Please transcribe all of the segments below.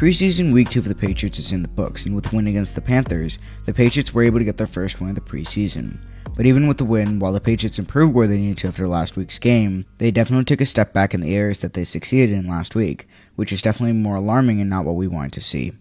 Preseason week two for the Patriots is in the books, and with the win against the Panthers, the Patriots were able to get their first win of the preseason. But even with the win, while the Patriots improved where they needed to after last week's game, they definitely took a step back in the areas that they succeeded in last week, which is definitely more alarming and not what we wanted to see.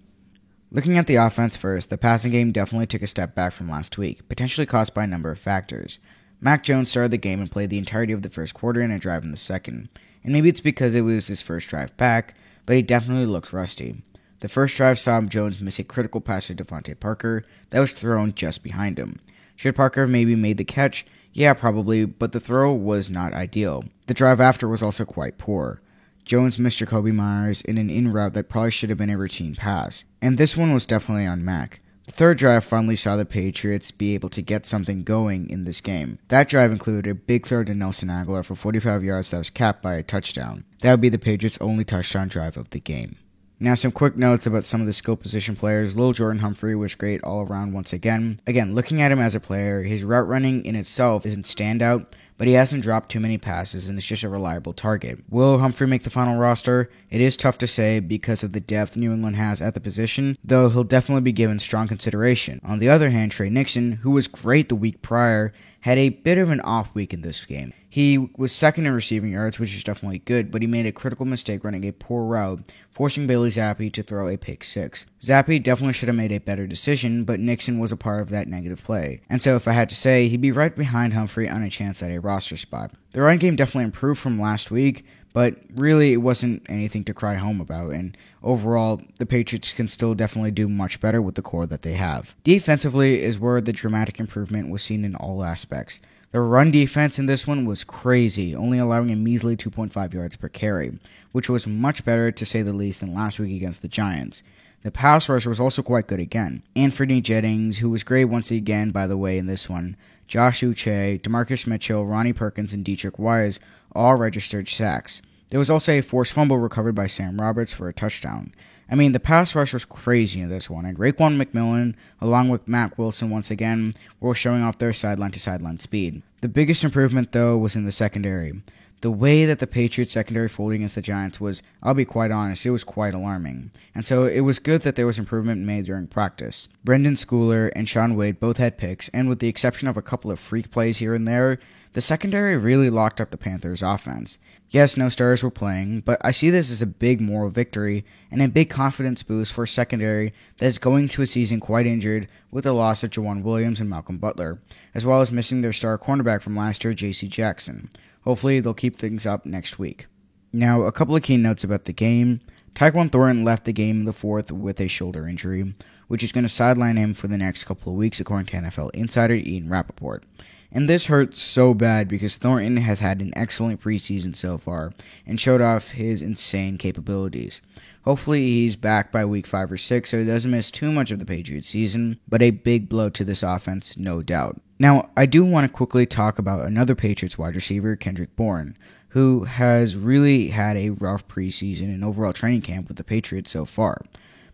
Looking at the offense first, the passing game definitely took a step back from last week, potentially caused by a number of factors. Mac Jones started the game and played the entirety of the first quarter and a drive in the second, and maybe it's because it was his first drive back, but he definitely looked rusty. The first drive saw Jones miss a critical pass to DeVante Parker that was thrown just behind him. Should Parker have maybe made the catch? Yeah, probably, but the throw was not ideal. The drive after was also quite poor. Jones missed Jakobi Meyers in an in route that probably should have been a routine pass, and this one was definitely on Mac. The third drive finally saw the Patriots be able to get something going in this game. That drive included a big throw to Nelson Agholor for 45 yards that was capped by a touchdown. That would be the Patriots' only touchdown drive of the game. Now, some quick notes about some of the skill position players. Lil Jordan Humphrey was great all around once again. Again, looking at him as a player, his route running in itself isn't standout, but he hasn't dropped too many passes and is just a reliable target. Will Humphrey make the final roster? It is tough to say because of the depth New England has at the position, though he'll definitely be given strong consideration. On the other hand, Tre Nixon, who was great the week prior, had a bit of an off week in this game. He was second in receiving yards, which is definitely good, but he made a critical mistake running a poor route, forcing Bailey Zappe to throw a pick six. Zappe definitely should have made a better decision, but Nixon was a part of that negative play. And so if I had to say, he'd be right behind Humphrey on a chance at a roster spot. The run game definitely improved from last week, but really it wasn't anything to cry home about and overall the patriots can still definitely do much better with the core that they have defensively is where the dramatic improvement was seen in all aspects the run defense in this one was crazy, only allowing a measly 2.5 yards per carry, which was much better to say the least than last week against the Giants. The pass rush was also quite good again. Anfernee Jennings, who was great once again, by the way, in this one, Josh Uche, DaMarcus Mitchell, Ronnie Perkins, and Deatrich Wise all registered sacks. There was also a forced fumble recovered by Sam Roberts for a touchdown. I mean, the pass rush was crazy in this one, and Raekwon McMillan, along with Mack Wilson once again, were showing off their sideline to sideline speed. The biggest improvement, though, was in the secondary. The way that the Patriots secondary folded against the Giants was, I'll be quite honest, it was quite alarming. And so it was good that there was improvement made during practice. Brenden Schooler and Shaun Wade both had picks, and with the exception of a couple of freak plays here and there, the secondary really locked up the Panthers' offense. Yes, no stars were playing, but I see this as a big moral victory and a big confidence boost for a secondary that is going to a season quite injured with the loss of Joejuan Williams and Malcolm Butler, as well as missing their star cornerback from last year, J.C. Jackson. Hopefully, they'll keep things up next week. Now, a couple of key notes about the game. Tyquan Thornton left the game in the fourth with a shoulder injury, which is going to sideline him for the next couple of weeks, according to NFL insider Ian Rapoport. And this hurts so bad because Thornton has had an excellent preseason so far and showed off his insane capabilities. Hopefully, he's back by week 5 or 6 so he doesn't miss too much of the Patriots season, but a big blow to this offense, no doubt. Now, I do want to quickly talk about another Patriots wide receiver, Kendrick Bourne, who has really had a rough preseason and overall training camp with the Patriots so far.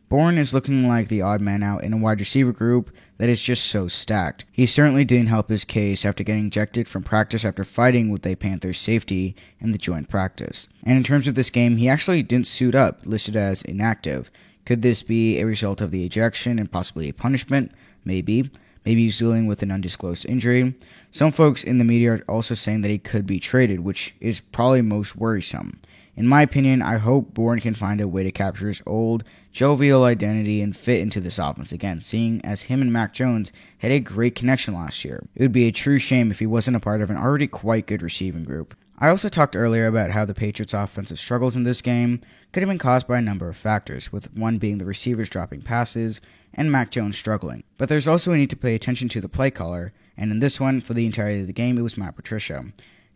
Bourne is looking like the odd man out in a wide receiver group that is just so stacked. He certainly didn't help his case after getting ejected from practice after fighting with a Panthers safety in the joint practice. And in terms of this game, he actually didn't suit up, listed as inactive. Could this be a result of the ejection and possibly a punishment? Maybe. Maybe he's dealing with an undisclosed injury. Some folks in the media are also saying that he could be traded, which is probably most worrisome. In my opinion, I hope Bourne can find a way to capture his old, jovial identity and fit into this offense again, seeing as him and Mac Jones had a great connection last year. It would be a true shame if he wasn't a part of an already quite good receiving group. I also talked earlier about how the Patriots' offensive struggles in this game could have been caused by a number of factors, with one being the receivers dropping passes and Mac Jones struggling. But there's also a need to pay attention to the play caller, and in this one, for the entirety of the game, it was Matt Patricia.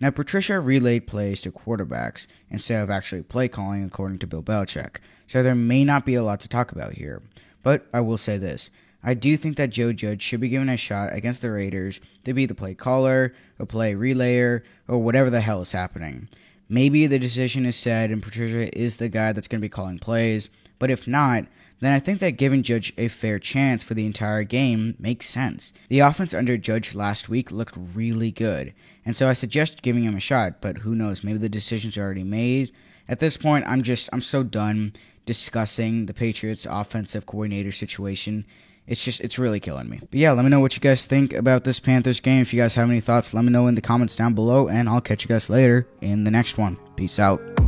Now, Patricia relayed plays to quarterbacks instead of actually play calling, according to Bill Belichick, so there may not be a lot to talk about here. But I will say this I do think that Joe Judge should be given a shot against the Raiders to be the play caller, a play relayer, or whatever the hell is happening. Maybe the decision is said and Patricia is the guy that's going to be calling plays, But if not, then I think that giving Judge a fair chance for the entire game makes sense. The offense under Judge last week looked really good, and so I suggest giving him a shot, but who knows, maybe the decision's already made. At this point, I'm just I'm so done discussing the Patriots offensive coordinator situation. It's just it's really killing me. But yeah, let me know what you guys think about this Panthers game. If you guys have any thoughts, let me know in the comments down below and I'll catch you guys later in the next one. Peace out.